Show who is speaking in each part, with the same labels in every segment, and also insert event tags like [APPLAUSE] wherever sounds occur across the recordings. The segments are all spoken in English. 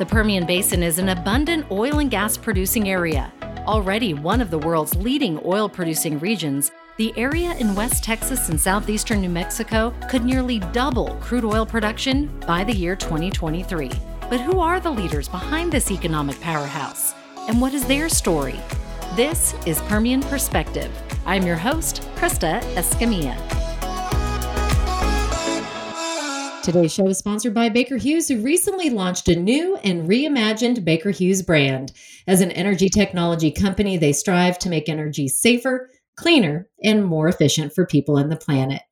Speaker 1: The Permian Basin is an abundant oil and gas producing area. Already one of the world's leading oil producing regions, the area in West Texas and southeastern New Mexico could nearly double crude oil production by the year 2023. But who are the leaders behind this economic powerhouse? And what is their story? This is Permian Perspective. I'm your host, Krista Escamilla. Today's show is sponsored by Baker Hughes, who recently launched a new and reimagined Baker Hughes brand. As an energy technology company, they strive to make energy safer, cleaner, and more efficient for people and the planet.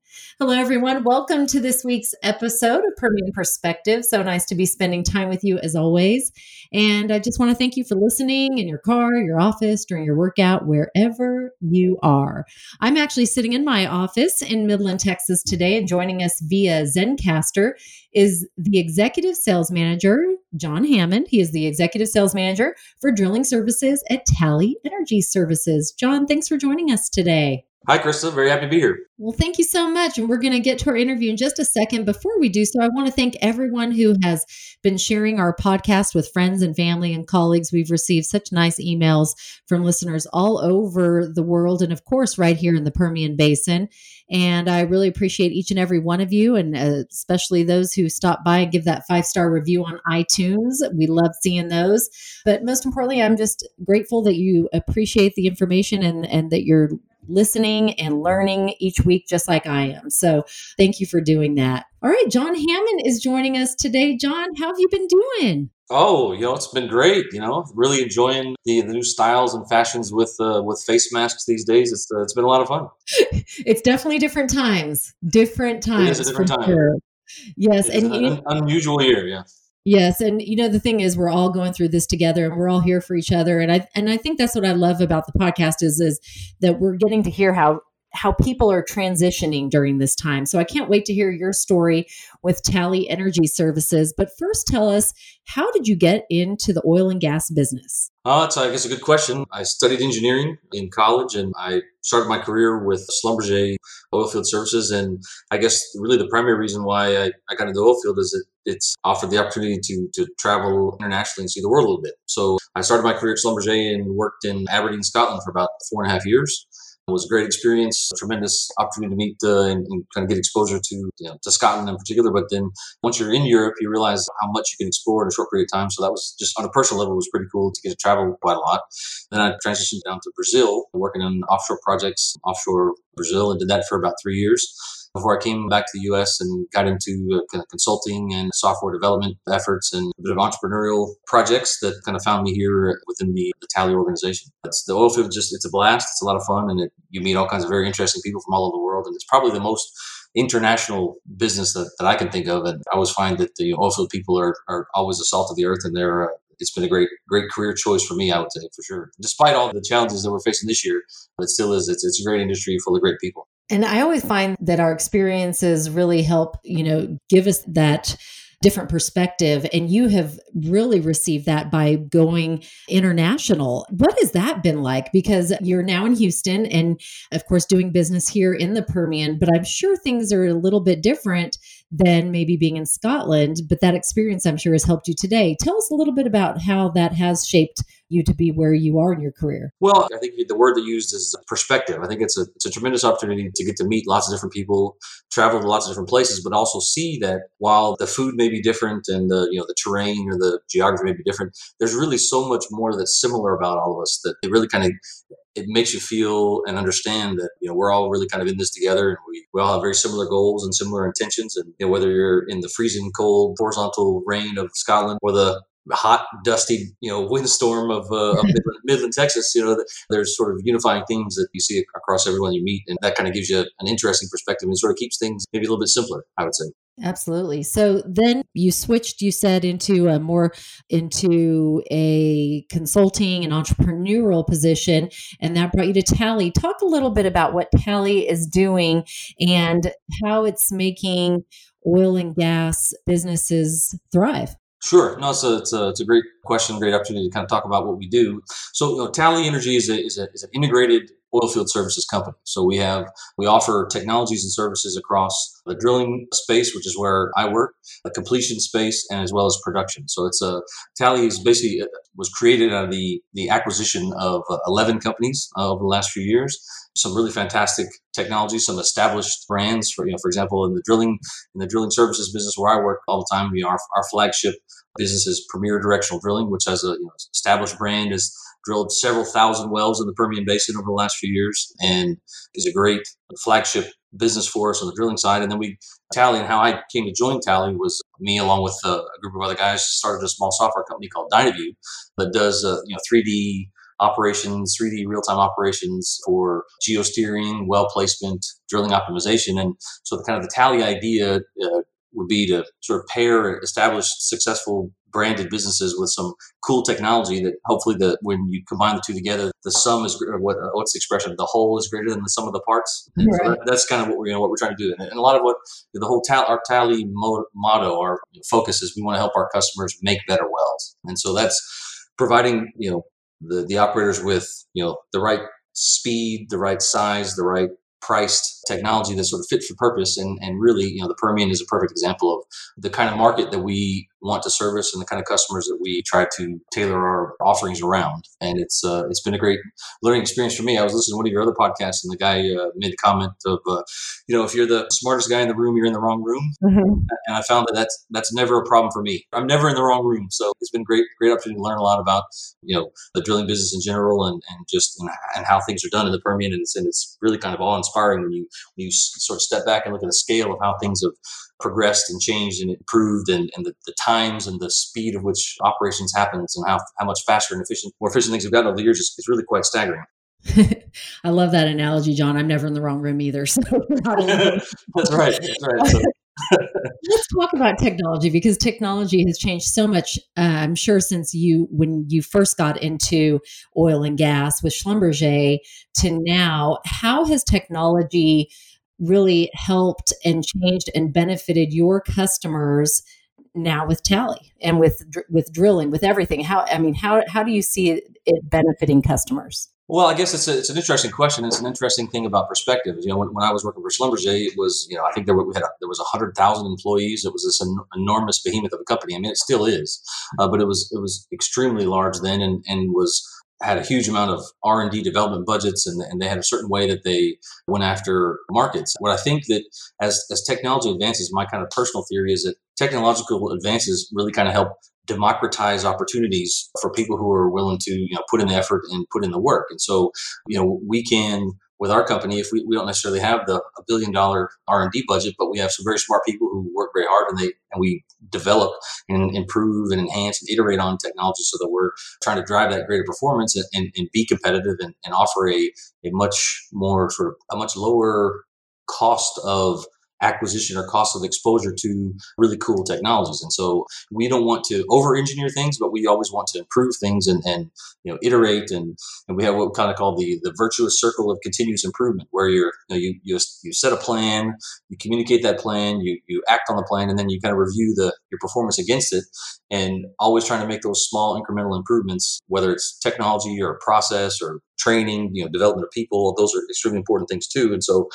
Speaker 1: Hello, everyone. Welcome to this week's episode of Permian Perspective. So nice to be spending time with you as always. And I just want to thank you for listening in your car, your office, during your workout, wherever you are. I'm actually sitting in my office in Midland, Texas today, and joining us via Zencastr is the executive sales manager, John Hammond. He is the executive sales manager for drilling services at Tally Energy Services. John, thanks for joining us today.
Speaker 2: Hi, Krista. Very happy to be here.
Speaker 1: Well, thank you so much. And we're going to get to our interview in just a second. Before we do so, I want to thank everyone who has been sharing our podcast with friends and family and colleagues. We've received such nice emails from listeners all over the world and, of course, right here in the Permian Basin. And I really appreciate each and every one of you, and uh, especially those who stop by and give that five star review on iTunes. We love seeing those. But most importantly, I'm just grateful that you appreciate the information and, and that you're listening and learning each week, just like I am. So thank you for doing that. All right, John Hammond is joining us today. John, how have you been doing?
Speaker 2: Oh, you know, it's been great. You know, really enjoying the, the new styles and fashions with uh, with face masks these days. It's uh, it's been a lot of fun. [LAUGHS]
Speaker 1: it's definitely different times. Different times.
Speaker 2: It is a different time.
Speaker 1: Sure. Yes,
Speaker 2: it's and an you,
Speaker 1: unusual
Speaker 2: year. Yeah.
Speaker 1: Yes, and you know the thing is we're all going through this together and we're all here for each other and I and I think that's what I love about the podcast is is that we're getting to hear how how people are transitioning during this time. So I can't wait to hear your story with Tally Energy Services. But first, tell us how did you get into the oil and gas business?
Speaker 2: Oh, it's I guess a good question. I studied engineering in college, and I started my career with Schlumberger Oilfield Services. And I guess really the primary reason why I, I got into the oil field is it, it's offered the opportunity to to travel internationally and see the world a little bit. So I started my career at Schlumberger and worked in Aberdeen, Scotland for about four and a half years. It was a great experience, a tremendous opportunity to meet uh, and, and, kind of get exposure to you know, to Scotland in particular. But then once you're in Europe, you realize how much you can explore in a short period of time. So that was just on a personal level, it was pretty cool to get to travel quite a lot. Then I transitioned down to Brazil, working on offshore projects offshore Brazil, and did that for about three years before I came back to the US and got into uh, kind of consulting and software development efforts and a bit of entrepreneurial projects that kind of found me here within the, the Tally organization. It's the oil field just it's a blast. It's a lot of fun and it, you meet all kinds of very interesting people from all over the world and it's probably the most international business that, that I can think of. And I always find that the oil field people are, are always the salt of the earth and they're uh, it's been a great great career choice for me, I would say for sure. Despite all the challenges that we're facing this year, it still is. It's, it's a great industry full of great people.
Speaker 1: And I always find that our experiences really help, you know, give us that different perspective. And you have really received that by going international. What has that been like? Because you're now in Houston and, of course, doing business here in the Permian, but I'm sure things are a little bit different than maybe being in Scotland. But that experience, I'm sure, has helped you today. Tell us a little bit about how that has shaped you to be where you are in your career?
Speaker 2: Well, I think the word that used is perspective. I think it's a it's a tremendous opportunity to get to meet lots of different people, travel to lots of different places, but also see that while the food may be different and the you know the terrain or the geography may be different, there's really so much more that's similar about all of us that it really kind of it makes you feel and understand that you know we're all really kind of in this together and we, we all have very similar goals and similar intentions and you know, whether you're in the freezing cold horizontal rain of Scotland or the hot, dusty, you know, windstorm of, uh, of [LAUGHS] Midland, Midland, Texas, you know, there's sort of unifying themes that you see across everyone you meet. And that kind of gives you an interesting perspective and sort of keeps things maybe a little bit simpler, I would say.
Speaker 1: Absolutely. So then you switched, you said, into a more into a consulting and entrepreneurial position, and that brought you to Tally. Talk a little bit about what Tally is doing and how it's making oil and gas businesses thrive.
Speaker 2: Sure. No, it's a, it's a, it's a great question, great opportunity to kind of talk about what we do. So, you know, Tally Energy is, a, is, a, is an integrated oil field services company. So we have we offer technologies and services across the drilling space, which is where I work, the completion space, and as well as production. So it's a Tally is basically uh, was created out of the the acquisition of uh, 11 companies uh, over the last few years. Some really fantastic technology, some established brands. For you know, for example, in the drilling in the drilling services business where I work all the time, know, our, our flagship business is Premier Directional Drilling, which has a you know, established brand, has drilled several thousand wells in the Permian Basin over the last few years, and is a great flagship business for us on the drilling side. And then we Tally and how I came to join Tally was me along with a, a group of other guys started a small software company called Dynaview that does uh, you know 3D operations, 3D real time operations for geosteering, well placement, drilling optimization. And so the kind of the Tally idea uh, would be to sort of pair established successful branded businesses with some cool technology that hopefully the when you combine the two together the sum is what uh, what's the expression? The whole is greater than the sum of the parts? Right. so that, that's kind of what we're you know what we're trying to do. And, a lot of what the whole tal- our tally motto our focus is we want to help our customers make better wells. And so that's providing you know the the operators with you know the right speed the right size the right priced technology that's sort of fit for purpose. And, and really, you know, the Permian is a perfect example of the kind of market that we want to service and the kind of customers that we try to tailor our offerings around. And it's uh, it's been a great learning experience for me. I was listening to one of your other podcasts, and the guy uh, made a comment of, uh, you know, if you're the smartest guy in the room, you're in the wrong room. Mm-hmm. And I found that that's that's never a problem for me. I'm never in the wrong room. So it's been great great opportunity to learn a lot about you know the drilling business in general and and just and how things are done in the Permian. And it's and it's really kind of awe inspiring when you when you sort of step back and look at the scale of how things have progressed and changed and improved and, and the, the times and the speed of which operations happens and how, how much faster and efficient, more efficient things have gotten over the years is, is really quite staggering. [LAUGHS] [LAUGHS]
Speaker 1: I love that analogy, John. I'm never in the wrong room either. So [LAUGHS]
Speaker 2: that's right. That's right. So.
Speaker 1: Let's talk about technology because technology has changed so much. Uh, I'm sure since you when you first got into oil and gas with Schlumberger to now, how has technology really helped and changed and benefited your customers now with tally and with with drilling with everything how i mean how how do you see it, it benefiting customers
Speaker 2: well, I guess it's, a, it's an interesting question. It's an interesting thing about perspective. You know, when, when I was working for Schlumberger, it was you know I think there were, we had a, there was hundred thousand employees. It was this en- enormous behemoth of a company. I mean, it still is, uh, but it was it was extremely large then, and and was had a huge amount of r&d development budgets and, and they had a certain way that they went after markets what i think that as, as technology advances my kind of personal theory is that technological advances really kind of help democratize opportunities for people who are willing to you know put in the effort and put in the work. And so you know we can with our company, if we, we don't necessarily have the a billion dollar R and D budget, but we have some very smart people who work very hard and they and we develop and improve and enhance and iterate on technology so that we're trying to drive that greater performance and, and, and be competitive and, and offer a, a much more sort of a much lower cost of acquisition or cost of exposure to really cool technologies. And so we don't want to over engineer things, but we always want to improve things and, and you know iterate and, and we have what we kind of call the the virtuous circle of continuous improvement where you're you, know, you, you you set a plan, you communicate that plan, you you act on the plan and then you kind of review the your performance against it and always trying to make those small incremental improvements, whether it's technology or process or training, you know, development of people, those are extremely important things too. And so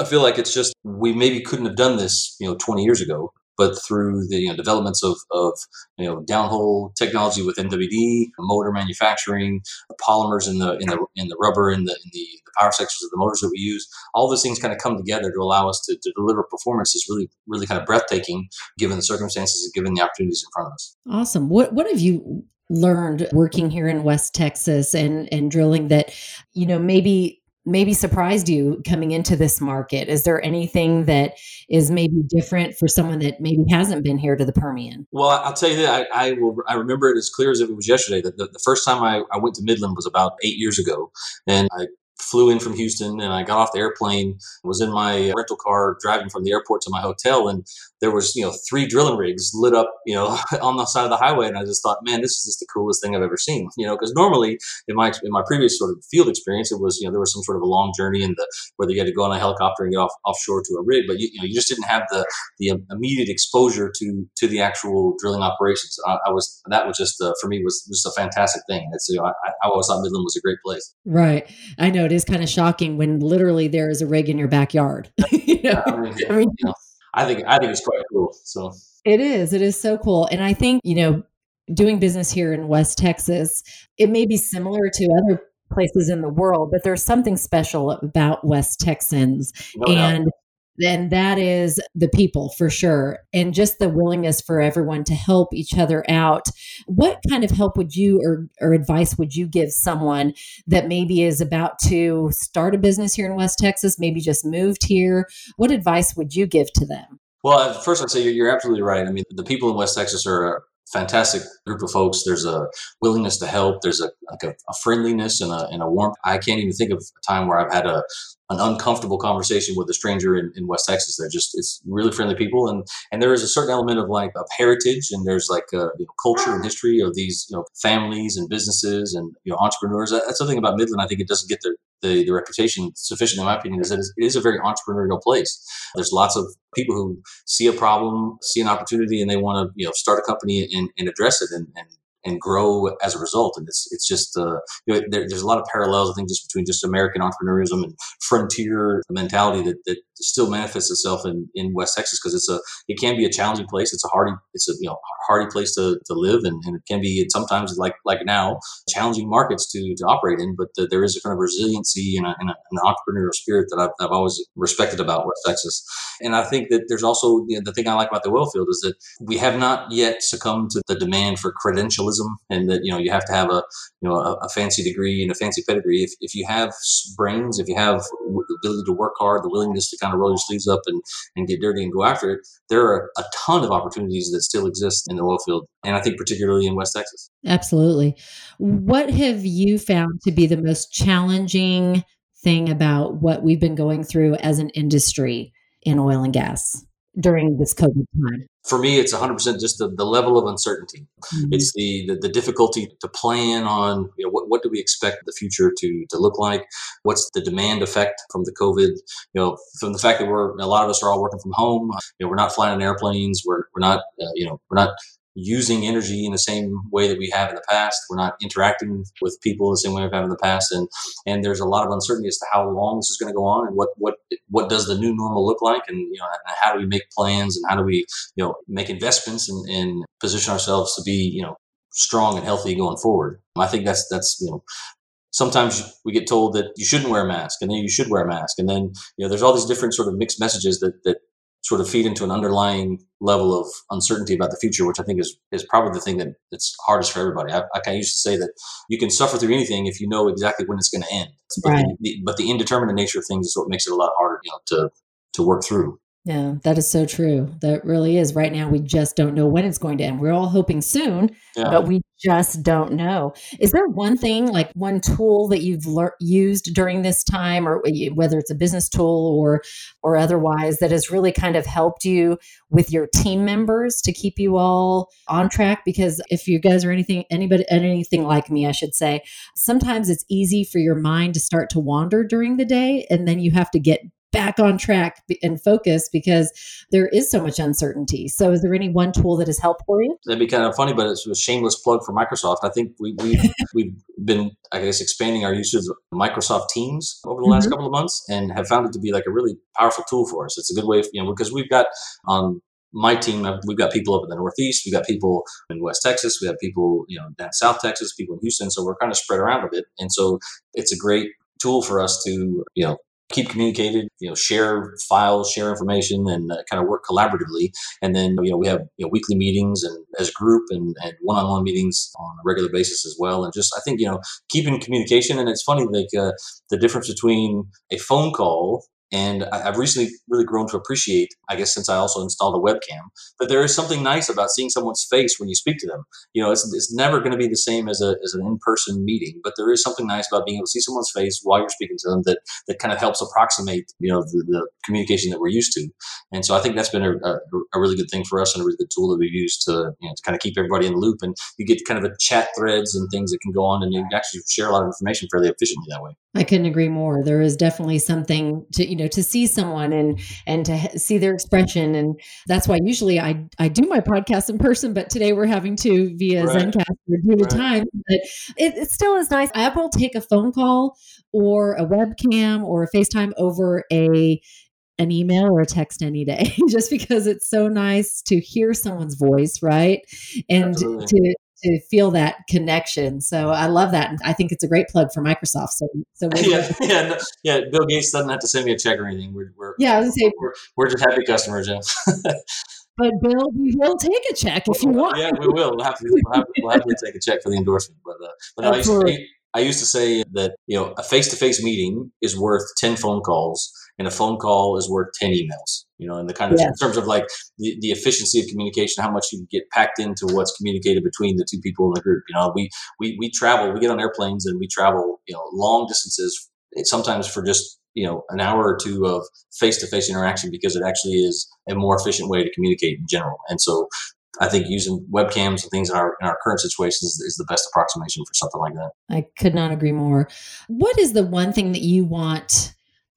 Speaker 2: I feel like it's just we maybe couldn't have done this, you know, 20 years ago, but through the you know, developments of, of you know downhole technology with MWD, motor manufacturing, the polymers in the in the in the rubber in the in the, the power sections of the motors that we use, all those things kind of come together to allow us to, to deliver performance that's really really kind of breathtaking given the circumstances and given the opportunities in front of us.
Speaker 1: Awesome. What what have you learned working here in West Texas and and drilling that you know maybe maybe surprised you coming into this market? Is there anything that is maybe different for someone that maybe hasn't been here to the Permian?
Speaker 2: Well, I'll tell you that I, I will. I remember it as clear as if it was yesterday. That the, the first time I, I went to Midland was about eight years ago, and I flew in from Houston and I got off the airplane, was in my rental car driving from the airport to my hotel and there was, you know, three drilling rigs lit up, you know, [LAUGHS] on the side of the highway and I just thought, man, this is just the coolest thing I've ever seen, you know, because normally in my in my previous sort of field experience it was, you know, there was some sort of a long journey and the whether you had to go on a helicopter and get off offshore to a rig, but you, you know, you just didn't have the the immediate exposure to to the actual drilling operations. I, I was that was just uh, for me was just a fantastic thing. It's you know, I, I always thought Midland was a great place.
Speaker 1: Right. I know it is kind of shocking when literally there is a rig in your backyard. [LAUGHS] you know? I mean, I mean
Speaker 2: I think I think it's quite cool. So
Speaker 1: it is. It is so cool. And I think, you know, doing business here in West Texas, it may be similar to other places in the world, but there's something special about West Texans. No and doubt then that is the people for sure. And just the willingness for everyone to help each other out. What kind of help would you or, or advice would you give someone that maybe is about to start a business here in West Texas, maybe just moved here? What advice would you give to them?
Speaker 2: Well, first, I'd say you're, absolutely right. I mean, the people in West Texas are a fantastic group of folks. There's a willingness to help. There's a like a, a, friendliness and a, and a warmth. I can't even think of a time where I've had a an uncomfortable conversation with a stranger in, in West Texas. They're just it's really friendly people, and and there is a certain element of like of heritage, and there's like a, you know, culture and history of these you know families and businesses and you know entrepreneurs. That's something about Midland. I think it doesn't get the the, the reputation sufficient, in my opinion, is that it is a very entrepreneurial place. There's lots of people who see a problem, see an opportunity, and they want to you know start a company and, and address it and, and and grow as a result. And it's it's just uh, you know, there, there's a lot of parallels I think just between just American entrepreneurship and frontier mentality that, that still manifests itself in, in West Texas because it's a it can be a challenging place. It's a hardy it's a you know hardy place to, to live and, and it can be sometimes like like now challenging markets to, to operate in. But the, there is a kind of resiliency and, a, and a, an entrepreneurial spirit that I've, I've always respected about West Texas. And I think that there's also you know, the thing I like about the oil field is that we have not yet succumbed to the demand for and that you know you have to have a you know a, a fancy degree and a fancy pedigree. If, if you have brains, if you have the ability to work hard, the willingness to kind of roll your sleeves up and, and get dirty and go after it, there are a ton of opportunities that still exist in the oil field. And I think particularly in West Texas.
Speaker 1: Absolutely. What have you found to be the most challenging thing about what we've been going through as an industry in oil and gas during this COVID time?
Speaker 2: For me, it's 100% just the, the level of uncertainty. Mm-hmm. It's the, the, the difficulty to plan on you know, what, what do we expect the future to, to look like? What's the demand effect from the COVID? You know, from the fact that we're a lot of us are all working from home. You know, we're not flying in airplanes. We're, we're not uh, you know we're not using energy in the same way that we have in the past. We're not interacting with people the same way we've had in the past, and and there's a lot of uncertainty as to how long this is going to go on, and what what what does the new normal look like, and you know how do we make plans, and how do we you know make investments and, and position ourselves to be you know strong and healthy going forward. I think that's that's you know sometimes we get told that you shouldn't wear a mask and then you should wear a mask and then you know there's all these different sort of mixed messages that that sort of feed into an underlying level of uncertainty about the future, which I think is is probably the thing that it's hardest for everybody. I, I used to say that you can suffer through anything if you know exactly when it's going to end. But, right. the, but the indeterminate nature of things is what makes it a lot harder, you know, to to work through.
Speaker 1: Yeah, that is so true. That really is. Right now, we just don't know when it's going to end. We're all hoping soon, yeah. but we just don't know. Is there one thing, like one tool that you've le- used during this time, or whether it's a business tool or or otherwise, that has really kind of helped you with your team members to keep you all on track? Because if you guys are anything, anybody, anything like me, I should say, sometimes it's easy for your mind to start to wander during the day, and then you have to get back on track and focus because there is so much uncertainty. So, is there any one tool that has helped for you?
Speaker 2: That'd be kind of funny, but it's a shameless plug for Microsoft. I think we, we [LAUGHS] we've been, I guess, expanding our usage of Microsoft Teams over the last mm-hmm. couple of months, and have found it to be like a really powerful tool for us. It's a good way, you know, because we've got on my team, we've got people up in the Northeast, we've got people in West Texas, we have people, you know, down South Texas, people in Houston. So we're kind of spread around a bit, and so it's a great tool for us to, you know, keep communicated, you know, share files, share information, and uh, kind of work collaboratively. And then, you know, we have you know, weekly meetings and as a group and, and one-on-one meetings on a regular basis as well. And just, I think, you know, keeping communication. And it's funny, like uh, the difference between a phone call and I've recently really grown to appreciate, I guess, since I also installed a webcam, that there is something nice about seeing someone's face when you speak to them. You know, it's, it's never going to be the same as, a, as an in person meeting, but there is something nice about being able to see someone's face while you're speaking to them that, that kind of helps approximate, you know, the, the communication that we're used to. And so I think that's been a, a, a, really good thing for us and a really good tool that we've used to, you know, to kind of keep everybody in the loop. And you get kind of a chat threads and things that can go on and you actually share a lot of information fairly efficiently that way.
Speaker 1: I couldn't agree more. There is definitely something to, you know, to see someone and and to see their expression and that's why usually I I do my podcast in person, but today we're having to via right. Zencastr due to right. time. But it, it still is nice. I will take a phone call or a webcam or a FaceTime over a an email or a text any day [LAUGHS] just because it's so nice to hear someone's voice, right? And Absolutely. to to feel that connection. So I love that, and I think it's a great plug for Microsoft. So, so
Speaker 2: yeah, yeah, no, yeah. Bill Gates doesn't have to send me a check or anything. We're, we're
Speaker 1: yeah, I was say,
Speaker 2: we're, we're just happy customers. Yeah. [LAUGHS]
Speaker 1: but Bill, we will take a check if you want.
Speaker 2: Yeah, we will. We'll have to, we'll have, we'll have to take a check for the endorsement. But, uh, but no, I, used to, I used to say that you know a face to face meeting is worth ten phone calls and a phone call is worth 10 emails you know in the kind of yeah. in terms of like the, the efficiency of communication how much you get packed into what's communicated between the two people in the group you know we we, we travel we get on airplanes and we travel you know long distances eh, sometimes for just you know an hour or two of face-to-face interaction because it actually is a more efficient way to communicate in general and so I think using webcams and things in our in our current situations is, is, the best approximation for something like that.
Speaker 1: I could not agree more. What is the one thing that you want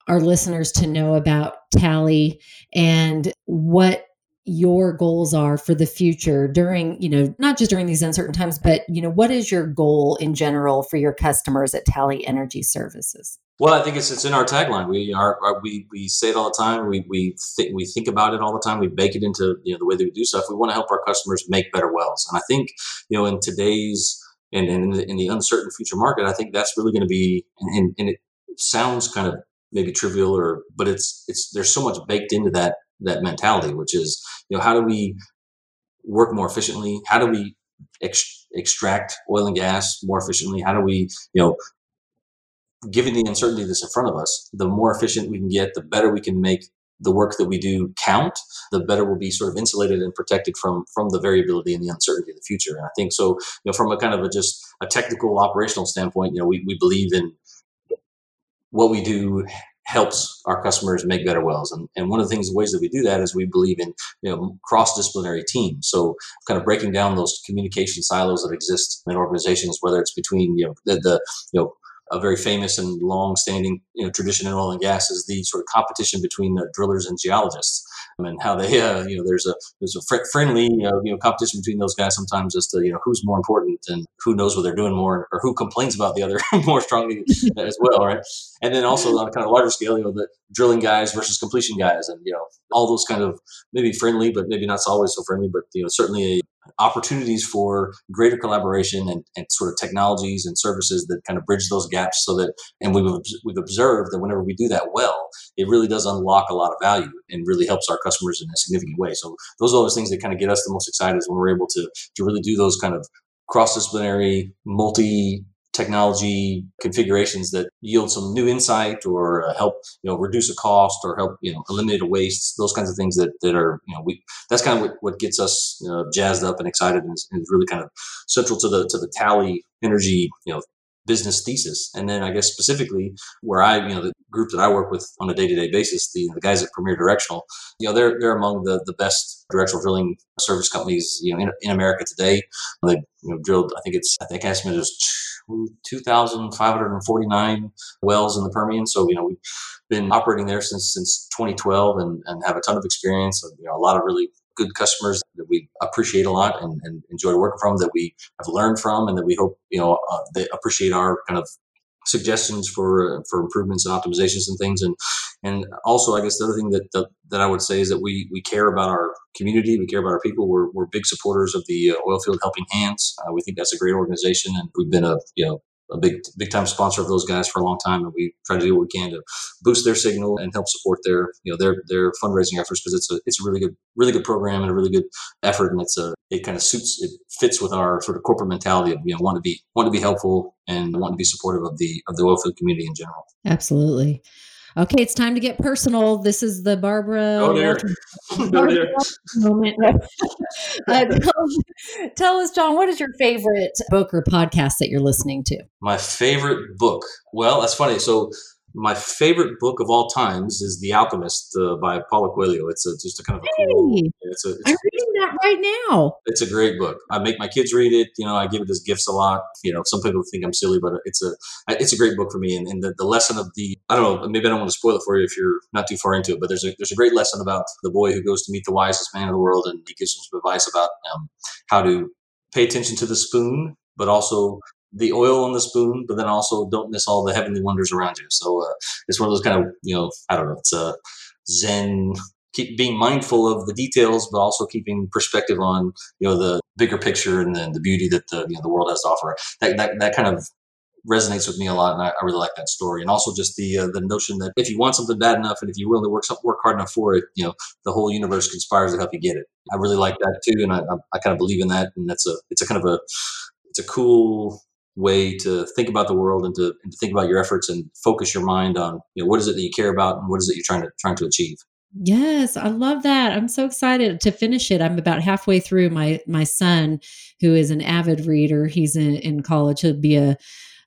Speaker 1: our listeners to know about Tally and what your goals are for the future during, you know, not just during these uncertain times, but, you know, what is your goal in general for your customers at Tally Energy Services?
Speaker 2: Well, I think it's it's in our tagline. We are, we we say it all the time. We we think we think about it all the time. We bake it into you know the way that we do stuff. We want to help our customers make better wells, and I think you know in today's and, in, the, in the uncertain future market, I think that's really going to be and, and it sounds kind of maybe trivial or but it's it's there's so much baked into that that mentality which is you know how do we work more efficiently? How do we ex- extract oil and gas more efficiently? How do we you know given the uncertainty that's in front of us the more efficient we can get the better we can make the work that we do count the better we'll be sort of insulated and protected from from the variability and the uncertainty of the future. And i think so you know from a kind of a just a technical operational standpoint you know we, we believe in what we do helps our customers make better wells. And, and one of the things, the ways that we do that is we believe in you know cross-disciplinary teams. So kind of breaking down those communication silos that exist in organizations, whether it's between you know the, the you know a very famous and long-standing you know, tradition in oil and gas is the sort of competition between uh, drillers and geologists and how they, uh, you know, there's a there's a fr- friendly, uh, you know, competition between those guys sometimes as to you know who's more important and who knows what they're doing more, or who complains about the other [LAUGHS] more strongly [LAUGHS] as well, right? And then also on a kind of larger scale, you know, the drilling guys versus completion guys, and you know, all those kind of maybe friendly, but maybe not always so friendly, but you know, certainly a opportunities for greater collaboration and, and sort of technologies and services that kind of bridge those gaps so that and we've, we've observed that whenever we do that well it really does unlock a lot of value and really helps our customers in a significant way. So those are those things that kind of get us the most excited is when we're able to to really do those kind of cross-disciplinary multi technology configurations that yield some new insight or uh, help you know reduce a cost or help you know eliminate a waste those kinds of things that, that are you know we that's kind of what, what gets us you know, jazzed up and excited and is, is really kind of central to the to the tally energy you know business thesis. And then I guess specifically where I, you know, the group that I work with on a day-to-day basis, the, the guys at Premier Directional, you know, they're, they're among the, the best directional drilling service companies, you know, in, in America today. They you know, drilled, I think it's, I think I estimate is 2,549 wells in the Permian. So, you know, we've been operating there since, since 2012 and, and have a ton of experience you know, a lot of really good customers that we appreciate a lot and, and enjoy working from that we have learned from and that we hope you know uh, they appreciate our kind of suggestions for uh, for improvements and optimizations and things. And and also I guess the other thing that that, that I would say is that we we care about our community. We care about our people. We're, we're big supporters of the uh, Oilfield Helping Hands. Uh, we think that's a great organization and we've been a you know a big big time sponsor of those guys for a long time, and we try to do what we can to boost their signal and help support their you know their their fundraising efforts because it's a it's a really good really good program and a really good effort, and it's a it kind of suits it fits with our sort of corporate mentality of you know want to be want to be helpful and want to be supportive of the of the oilfield community in general.
Speaker 1: Absolutely. Okay, it's time to get personal. This is the Barbara.
Speaker 2: Oh, there. [LAUGHS] there.
Speaker 1: moment. [LAUGHS] uh, tell, tell, us, John, what is your favorite book or podcast that you're listening to?
Speaker 2: My favorite book. Well, that's funny. So my favorite book of all times is The Alchemist uh, by Paulo Coelho. It's a, just a kind of a
Speaker 1: hey,
Speaker 2: cool.
Speaker 1: It's a, it's, I'm reading that right now.
Speaker 2: It's a great book. I make my kids read it. You know, I give it as gifts a lot. You know, some people think I'm silly, but it's a it's a great book for me. And, and the, the lesson of the I don't know, maybe I don't want to spoil it for you if you're not too far into it, but there's a there's a great lesson about the boy who goes to meet the wisest man in the world, and he gives him some advice about um, how to pay attention to the spoon, but also the oil on the spoon, but then also don't miss all the heavenly wonders around you. So uh, it's one of those kind of you know I don't know. It's a zen keep being mindful of the details, but also keeping perspective on you know the bigger picture and then the beauty that the you know the world has to offer. That that, that kind of resonates with me a lot, and I, I really like that story. And also just the uh, the notion that if you want something bad enough, and if you're willing to work work hard enough for it, you know the whole universe conspires to help you get it. I really like that too, and I, I kind of believe in that. And that's a it's a kind of a it's a cool way to think about the world and to, and to think about your efforts and focus your mind on you know what is it that you care about and what is it you're trying to trying to achieve.
Speaker 1: Yes, I love that. I'm so excited to finish it. I'm about halfway through. My my son, who is an avid reader, he's in, in college. He'll be a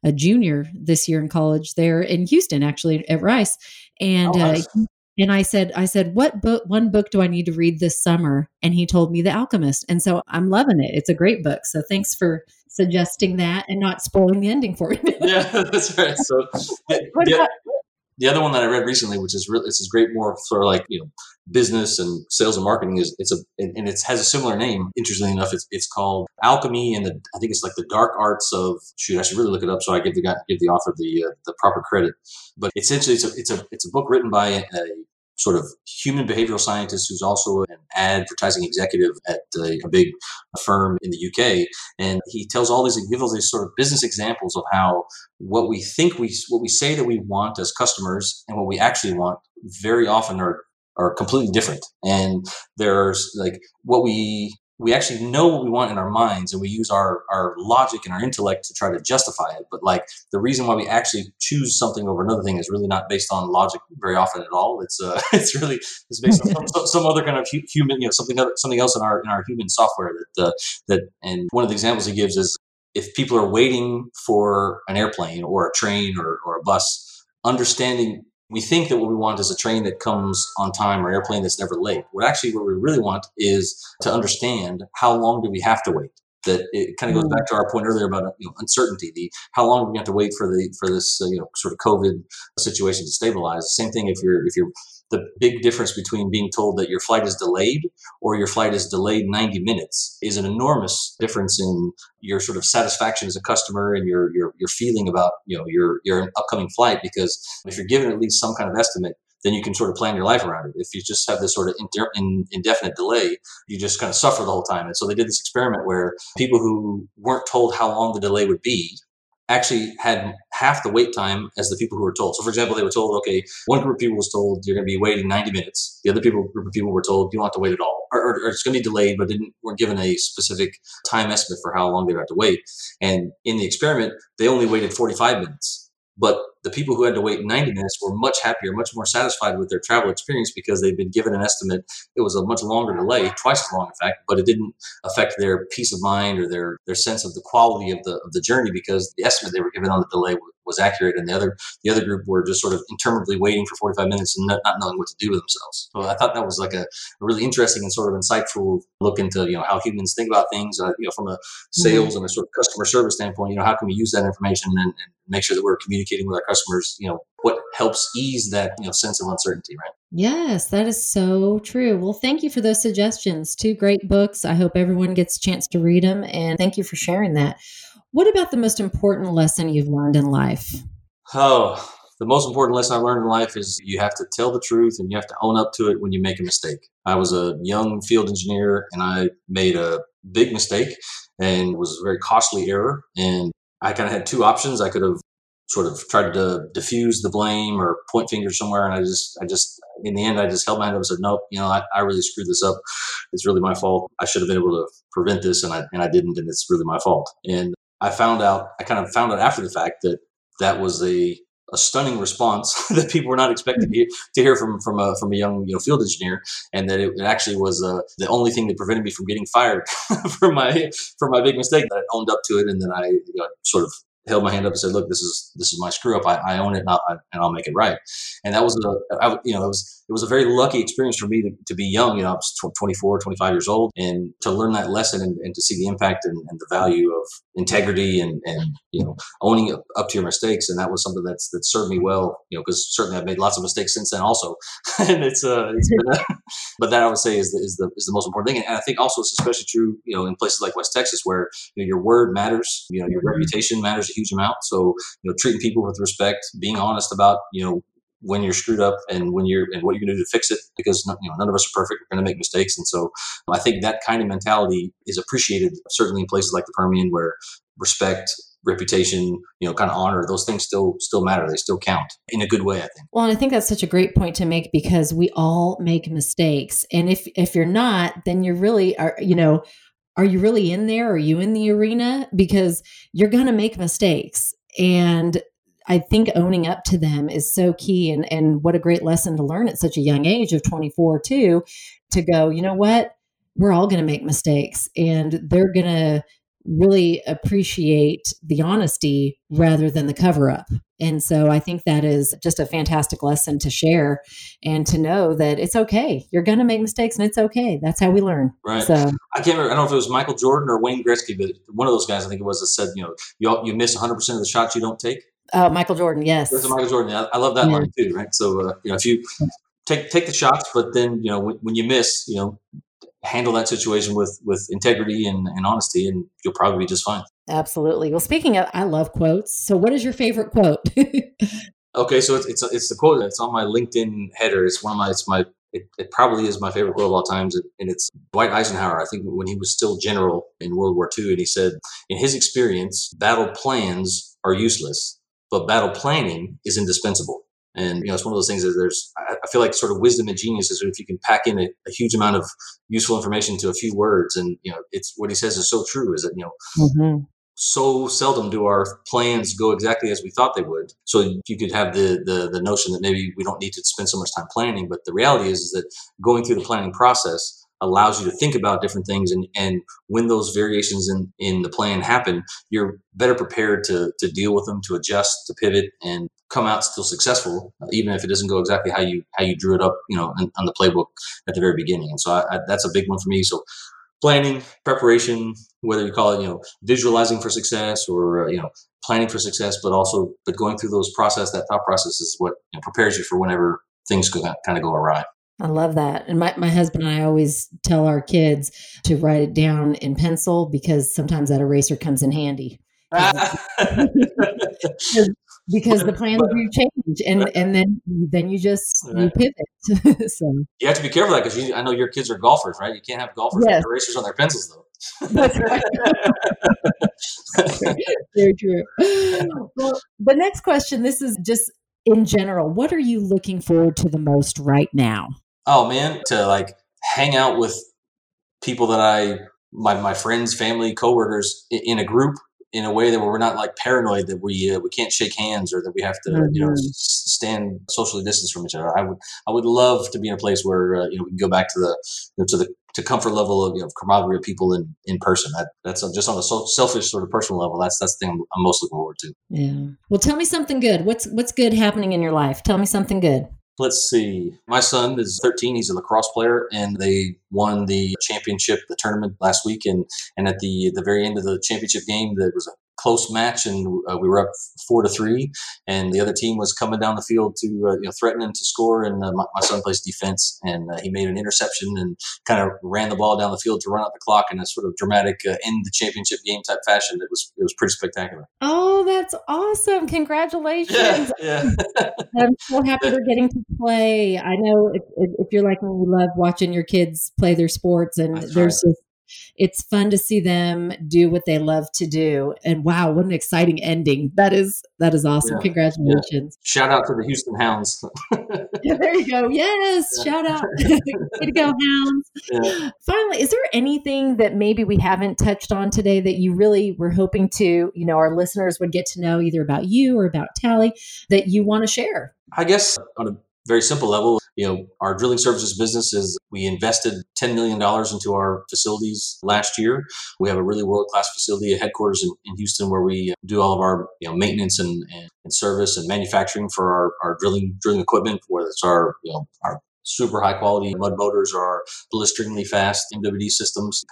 Speaker 1: a junior this year in college there in Houston, actually at Rice. And oh, nice. uh, and I said, I said, what book? One book do I need to read this summer? And he told me The Alchemist. And so I'm loving it. It's a great book. So thanks for suggesting that and not spoiling the ending for me.
Speaker 2: yeah, [LAUGHS] that's right. So [LAUGHS] yeah, the other one that I read recently, which is really this is great more for like you know business and sales and marketing, is it's a and it has a similar name. Interestingly enough, it's it's called Alchemy and the I think it's like the dark arts of shoot. I should really look it up so I give the guy give the author the uh, the proper credit. But essentially, it's a it's a it's a book written by a sort of human behavioral scientist who's also an advertising executive at a, a, big firm in the UK. And he tells all these, he gives all these sort of business examples of how what we think we, what we say that we want as customers and what we actually want very often are, are completely different. And there's like what we we actually know what we want in our minds and we use our, our logic and our intellect to try to justify it. But like the reason why we actually choose something over another thing is really not based on logic very often at all. It's uh, [LAUGHS] it's really it's based on some, some other kind of human, you know, something other, something else in our in our human software that uh, that. And one of the examples he gives is if people are waiting for an airplane or a train or, or a bus, understanding we think that what we want is a train that comes on time or airplane that's never late. What actually what we really want is to understand how long do we have to wait. That it kind of goes back to our point earlier about you know, uncertainty. The how long do we have to wait for the for this uh, you know sort of COVID situation to stabilize? Same thing if you're if you're the big difference between being told that your flight is delayed or your flight is delayed 90 minutes is an enormous difference in your sort of satisfaction as a customer and your your, your feeling about you know your your upcoming flight because if you're given at least some kind of estimate then you can sort of plan your life around it. If you just have this sort of indefinite delay, you just kind of suffer the whole time. And so they did this experiment where people who weren't told how long the delay would be actually had half the wait time as the people who were told. So, for example, they were told, okay, one group of people was told you're going to be waiting 90 minutes. The other people, group of people were told you don't have to wait at all, or, or, or it's going to be delayed, but didn't weren't given a specific time estimate for how long they would have to wait. And in the experiment, they only waited 45 minutes. But the people who had to wait 90 minutes were much happier, much more satisfied with their travel experience because they'd been given an estimate. It was a much longer delay, twice as long, in fact, but it didn't affect their peace of mind or their, their sense of the quality of the, of the journey because the estimate they were given on the delay was accurate, and the other the other group were just sort of interminably waiting for 45 minutes and not, not knowing what to do with themselves. So I thought that was like a, a, really interesting and sort of insightful look into you know how humans think about things. Uh, you know, from a mm-hmm. sales mm-hmm. and a sort of customer service standpoint, you know, how can we use that information and, and make sure that we're communicating with our customers? You know, what helps ease that you know sense of uncertainty, right?
Speaker 1: Yes, that is so true. Well, thank you for those suggestions. Two great books. I hope everyone gets a chance to read them, and thank you for sharing that. What about the most important lesson you've learned in life?
Speaker 2: Oh, the most important lesson I learned in life is you have to tell the truth and you have to own up to it when you make a mistake. I was a young field engineer and I made a big mistake and was a very costly error. And I kind of had two options. I could have sort of tried to diffuse the blame or point fingers somewhere. And I just, I just, in the end, I just held my hand up and said, nope, you know, I, I really screwed this up. It's really my fault. I should have been able to prevent this and I, and I didn't. And it's really my fault. And I found out, I kind of found out after the fact that that was a, a stunning response [LAUGHS] that people were not expecting to hear from from a from a young you know field engineer, and that it, it actually was uh, the only thing that prevented me from getting fired [LAUGHS] for my for my big mistake. That I owned up to it, and then I you know, sort of held my hand up and said, "Look, this is this is my screw up. I, I own it, and I'll, and I'll make it right." And that was a I, you know it was it was a very lucky experience for me to, to be young. You know, I was 24, 25 years old, and to learn that lesson and, and to see the impact and, and, the value of integrity and, and you know owning up to your mistakes. And that was something that's that served me well. You know, because certainly I've made lots of mistakes since then also, [LAUGHS] and it's uh, it's been a, [LAUGHS] but that I would say is the, is the is the most important thing. And I think also it's especially true you know in places like West Texas where you know, your word matters. You know, your mm-hmm. reputation matters huge amount. So you know, treating people with respect, being honest about you know when you're screwed up and when you're and what you're going to do to fix it because you know none of us are perfect we're going to make mistakes. And so i think that kind of mentality is appreciated certainly in places like the permian where respect reputation you know kind of honor those things still still matter. They still count in a good way i think.
Speaker 1: Well and i think that's such a great point to make because we all make mistakes. And if if you're not then you're really are you know are you really in there? Are you in the arena? Because you're going to make mistakes. And I think owning up to them is so key. And and what a great lesson to learn at such a young age of 24 too to go, you know what? We're all going to make mistakes. And they're going to really appreciate the honesty rather than the cover up. And so I think that is just a fantastic lesson to share and to know that it's okay. You're going to make mistakes and it's okay. That's how we learn.
Speaker 2: Right. So I can't remember. I don't know if it was Michael Jordan or Wayne Gretzky, but one of those guys, I think it was, that said, you know, you, you miss 100% of the shots you don't take.
Speaker 1: Uh, Michael Jordan, yes.
Speaker 2: That's Michael Jordan. I, I love that yeah. line too, right? So, uh, you know, if you take take the shots, but then you know when, when, you miss, you know, handle that situation with with integrity and, and honesty, and you'll probably be just fine.
Speaker 1: Absolutely. Well, speaking of, I love quotes. So, what is your favorite quote? [LAUGHS]
Speaker 2: okay, so it's, it's it's the quote. It's on my LinkedIn header. It's one of my. It's my. It, it probably is my favorite quote of all times, and it's Dwight Eisenhower. I think when he was still general in World War II, and he said, in his experience, battle plans are useless but battle planning is indispensable. And you know, it's one of those things that there's. I feel like sort of wisdom and genius is if you can pack in a, a, huge amount of useful information to a few words, and you know, it's what he says is so true. Is that you know, mm-hmm. so seldom do our plans go exactly as we thought they would. So you could have the the the notion that maybe we don't need to spend so much time planning, but the reality is, is that going through the planning process allows you to think about different things and, and when those variations in, in the plan happen you're better prepared to, to deal with them to adjust to pivot and come out still successful even if it doesn't go exactly how you how you drew it up you know in, on the playbook at the very beginning and so I, I, that's a big one for me so planning preparation whether you call it you know visualizing for success or uh, you know planning for success but also but going through those process that thought process is what you know, prepares you for whenever things kind of go awry
Speaker 1: I love that. And my, my husband and I always tell our kids to write it down in pencil because sometimes that eraser comes in handy. [LAUGHS] [LAUGHS] because, the plans do change and and then then you just you pivot [LAUGHS] so
Speaker 2: you have to be careful that because I know your kids are golfers right you can't have golfers yes. with erasers on their pencils though That's right. [LAUGHS]
Speaker 1: Very true. Well, the next question this is just in general, what are you looking forward to the most right now?
Speaker 2: oh man, to like hang out with people that I, my, my friends, family, coworkers in a group in a way that we're not like paranoid that we uh, we can't shake hands or that we have to mm-hmm. you know mm-hmm. stand socially distance from each other. I would I would love to be in a place where uh, you know we can go back to the you know, to the to comfort level of you know camaraderie of people in in person. That that's just on a so selfish sort of personal level. That's that's the thing I'm, I'm most looking forward to.
Speaker 1: Yeah. Well, tell me something good. What's what's good happening in your life? Tell me something good.
Speaker 2: Let's see. My son is 13. He's a lacrosse player, and they won the championship, the tournament last week. And, and at the the very end of the championship game, there was a close match, and uh, we were up four to three. And the other team was coming down the field to uh, you know threatening to score. And uh, my, my, son plays defense, and uh, he made an interception and kind of ran the ball down the field to run out the clock in a sort of dramatic uh, end the championship game type fashion. It was it was pretty spectacular.
Speaker 1: Oh, that's awesome! Congratulations! [LAUGHS] Yeah, yeah. [LAUGHS] I'm so happy they're getting to play. I know if, if, you're like me, you love watching your kids play their sports, and that's there's right. just it's fun to see them do what they love to do. And wow, what an exciting ending. That is that is awesome. Yeah. Congratulations. Yeah.
Speaker 2: Shout out to the Houston Hounds. [LAUGHS]
Speaker 1: yeah, there you go. Yes, shout out. [LAUGHS] Way to go, Hounds. Finally, is there anything that maybe we haven't touched on today that you really were hoping to, you know, our listeners would get to know either about you or about Tally that you want to share?
Speaker 2: I guess on a very simple level, you know, our drilling services business is we invested $10 million into our facilities last year. We have a really world class facility, a headquarters in, in, Houston where we uh, do all of our, you know, maintenance and, and, and service and manufacturing for our, our drilling, drilling equipment, whether it's our, you know, our super high quality mud motors are blisteringly fast MWD systems,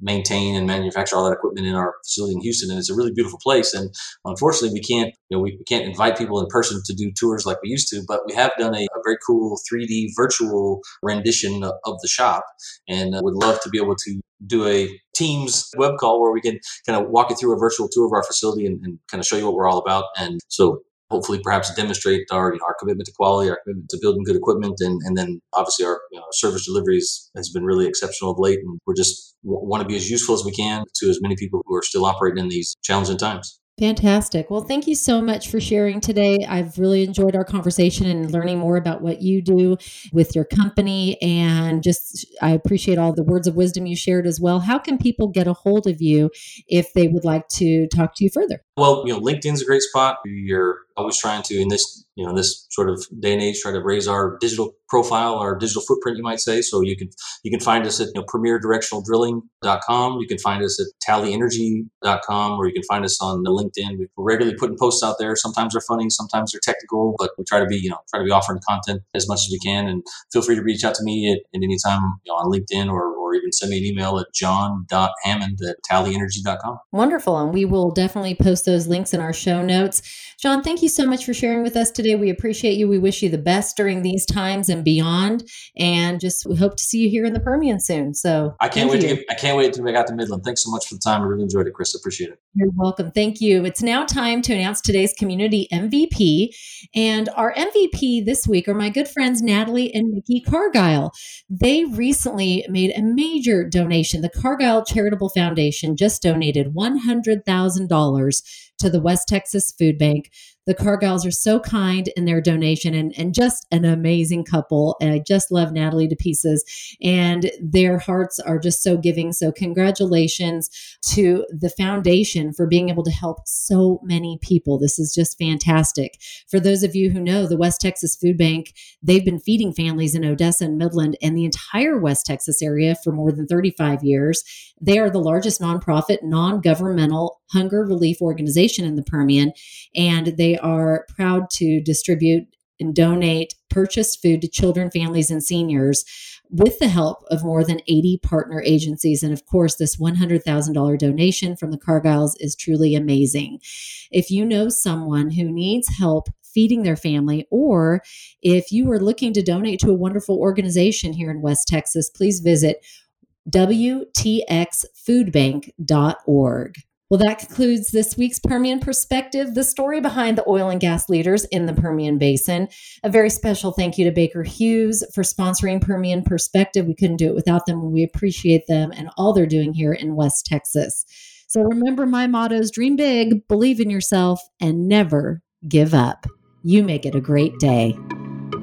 Speaker 2: maintain and manufacture all that equipment in our facility in Houston. And it's a really beautiful place. And unfortunately, we can't, you know, we, can't invite people in person to do tours like we used to, but we have done a, a very cool 3D virtual rendition of the shop and uh, would love to be able to do a Teams web call where we can kind of walk you through a virtual tour of our facility and, and kind of show you what we're all about. And so hopefully perhaps demonstrate our, you know, our commitment to quality, our commitment to building good equipment. And, and then obviously our you know, service deliveries has been really exceptional of late. And we're just w- want to be as useful as we can to as many people who are still operating in these challenging times.
Speaker 1: Fantastic. Well, thank you so much for sharing today. I've really enjoyed our conversation and learning more about what you do with your company. And just, I appreciate all the words of wisdom you shared as well. How can people get a hold of you if they would like to talk to you further?
Speaker 2: Well, you know, LinkedIn's a great spot. You're always trying to, in this, you know, this sort of day and age, try to raise our digital profile, our digital footprint, you might say. So you can you can find us at you know, premierdirectionaldrilling.com. You can find us at tallyenergy.com, or you can find us on the LinkedIn. We're regularly putting posts out there. Sometimes they're funny, sometimes they're technical, but we try to be, you know, try to be offering content as much as we can. And feel free to reach out to me at, at any time you know, on LinkedIn or, or even send me an email at john.hammond at tallyenergy.com.
Speaker 1: Wonderful. And we will definitely post those links in our show notes. John, thank you so much for sharing with us today. We appreciate you. We wish you the best during these times and beyond. And just we hope to see you here in the Permian soon. So
Speaker 2: I can't wait you. to get, I can't wait to make out to Midland. Thanks so much for the time. I really enjoyed it, Chris. Appreciate it.
Speaker 1: You're welcome. Thank you. It's now time to announce today's community MVP. And our MVP this week are my good friends Natalie and Nikki Cargile. They recently made a major donation. The Cargile Charitable Foundation just donated $100,000 to the West Texas Food Bank the Cargiles are so kind in their donation and, and just an amazing couple. And I just love Natalie to pieces. And their hearts are just so giving. So, congratulations to the foundation for being able to help so many people. This is just fantastic. For those of you who know, the West Texas Food Bank, they've been feeding families in Odessa and Midland and the entire West Texas area for more than 35 years. They are the largest nonprofit, non governmental hunger relief organization in the Permian. And they are proud to distribute and donate purchased food to children, families, and seniors with the help of more than 80 partner agencies. And of course, this $100,000 donation from the Cargiles is truly amazing. If you know someone who needs help feeding their family, or if you are looking to donate to a wonderful organization here in West Texas, please visit WTXFoodBank.org. Well, that concludes this week's Permian Perspective, the story behind the oil and gas leaders in the Permian Basin. A very special thank you to Baker Hughes for sponsoring Permian Perspective. We couldn't do it without them, we appreciate them and all they're doing here in West Texas. So remember my mottos dream big, believe in yourself, and never give up. You make it a great day.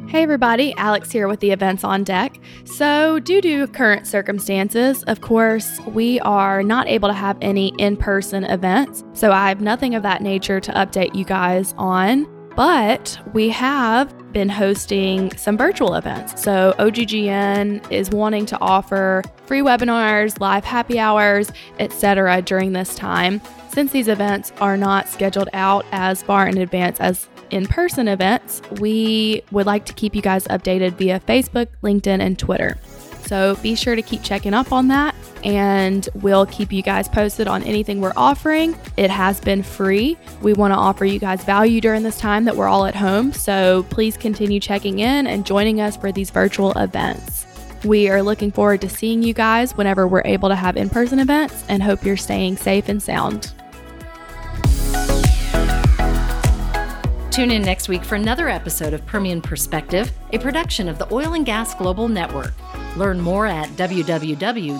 Speaker 3: Hey everybody, Alex here with the events on deck. So, due to current circumstances, of course, we are not able to have any in person events. So, I have nothing of that nature to update you guys on. But we have been hosting some virtual events. So, OGGN is wanting to offer free webinars, live happy hours, etc. during this time. Since these events are not scheduled out as far in advance as in person events, we would like to keep you guys updated via Facebook, LinkedIn, and Twitter. So be sure to keep checking up on that, and we'll keep you guys posted on anything we're offering. It has been free. We want to offer you guys value during this time that we're all at home. So please continue checking in and joining us for these virtual events. We are looking forward to seeing you guys whenever we're able to have in person events and hope you're staying safe and sound.
Speaker 1: Tune in next week for another episode of Permian Perspective, a production of the Oil and Gas Global Network. Learn more at www.oggn.com.